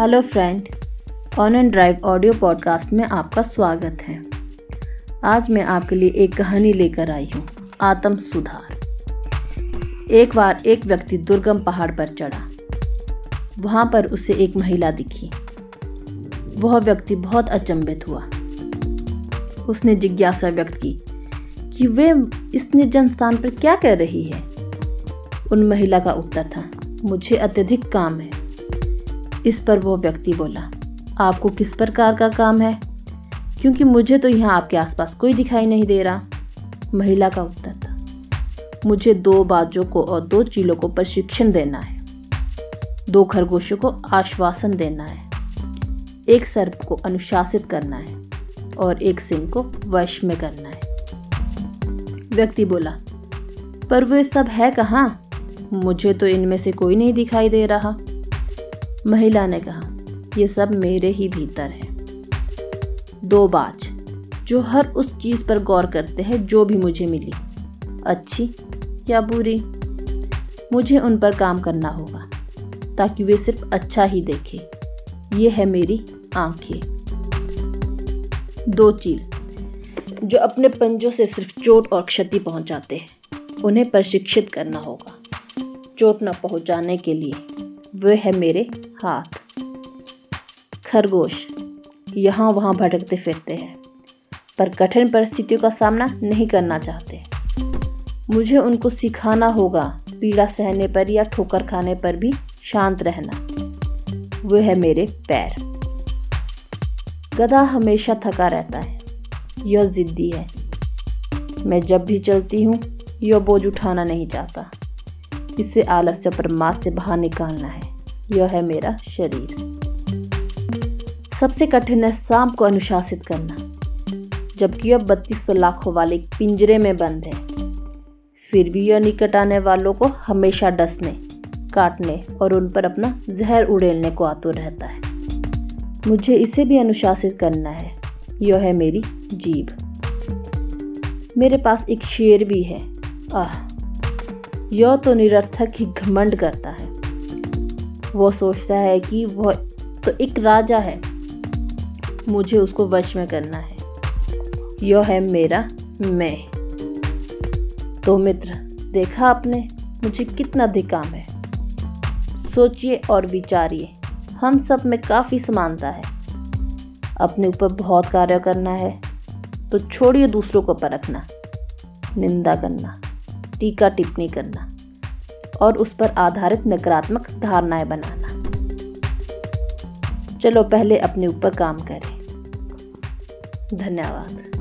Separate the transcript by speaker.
Speaker 1: Hello friend, on and drive audio podcast में आपका स्वागत है। आज मैं आपके लिए एक कहानी लेकर आई हूँ, आत्म सुधार। एक बार एक व्यक्ति दुर्गम पहाड़ पर चढ़ा। वहाँ पर उसे एक महिला दिखी। वह व्यक्ति बहुत अचंभित हुआ। उसने जिज्ञासा व्यक्त की कि वे इस निर्जन स्थान पर क्या कर रही है? उन महिला का उत्तर था, मुझे अत्यधिक काम है। इस पर वो व्यक्ति बोला, आपको किस प्रकार का काम है? क्योंकि मुझे तो यहाँ आपके आसपास कोई दिखाई नहीं दे रहा। महिला का उत्तर था, मुझे दो बाजों को और दो चीलों को प्रशिक्षण देना है। दो खरगोशों को आश्वासन देना है। एक सर्प को अनुशासित करना है और एक सिंह को वश में करना है। व्यक्ति बोला, पर वो सब है कहाँ? मुझे तो इनमें से कोई नहीं दिखाई दे रहा। महिला ने कहा यह सब मेरे ही भीतर है। दो बाज, जो हर उस चीज़ पर गौर करते हैं, जो भी मुझे मिली। अच्छी या बुरी, मुझे उन पर काम करना होगा, ताकि वे सिर्फ़ अच्छा ही देखें। ये है मेरी आँखें। दो चील, जो अपने पंजों से सिर्फ़ चोट और क्षति पहुंचाते हैं, उन्हें प्रशिक्षित करना होगा। चोट न पहुँचाने के लिए वे है मेरे हाथ। खरगोश, यहाँ वहाँ भटकते फिरते हैं, पर कठिन परिस्थितियों का सामना नहीं करना चाहते। मुझे उनको सिखाना होगा, पीड़ा सहने पर या ठोकर खाने पर भी शांत रहना। वह है मेरे पैर। गधा हमेशा थका रहता है। यह जिद्दी है। मैं जब भी चलती हूँ, यह बोझ उठाना नहीं चाहता। इसे आलस्य पर माँ से बाहर निकालना है। यह है मेरा शरीर। सबसे कठिन है सांप को अनुशासित करना। जबकि यह बत्तीस सौ लाखों वाले पिंजरे में बंद है। फिर भी यह निकट आने वालों को हमेशा डसने, काटने और उन पर अपना जहर उड़ेलने को आतुर रहता है। मुझे इसे भी अनुशासित करना है। यह है मेरी जीभ। मेरे पास एक शेर भी है। आह यह तो निरर्थक ही घमंड करता है। वो सोचता है कि वह तो एक राजा है। मुझे उसको वश में करना है। यह है मेरा मैं। तो मित्र, देखा आपने? मुझे कितना अधिक है। सोचिए और विचारिए। हम सब में काफ़ी समानता है। अपने ऊपर बहुत कार्य करना है तो छोड़िए दूसरों को परखना, निंदा करना। टीका टिप्पणी करना और उस पर आधारित नकारात्मक धारणाएँ बनाना। चलो पहले अपने ऊपर काम करें। धन्यवाद।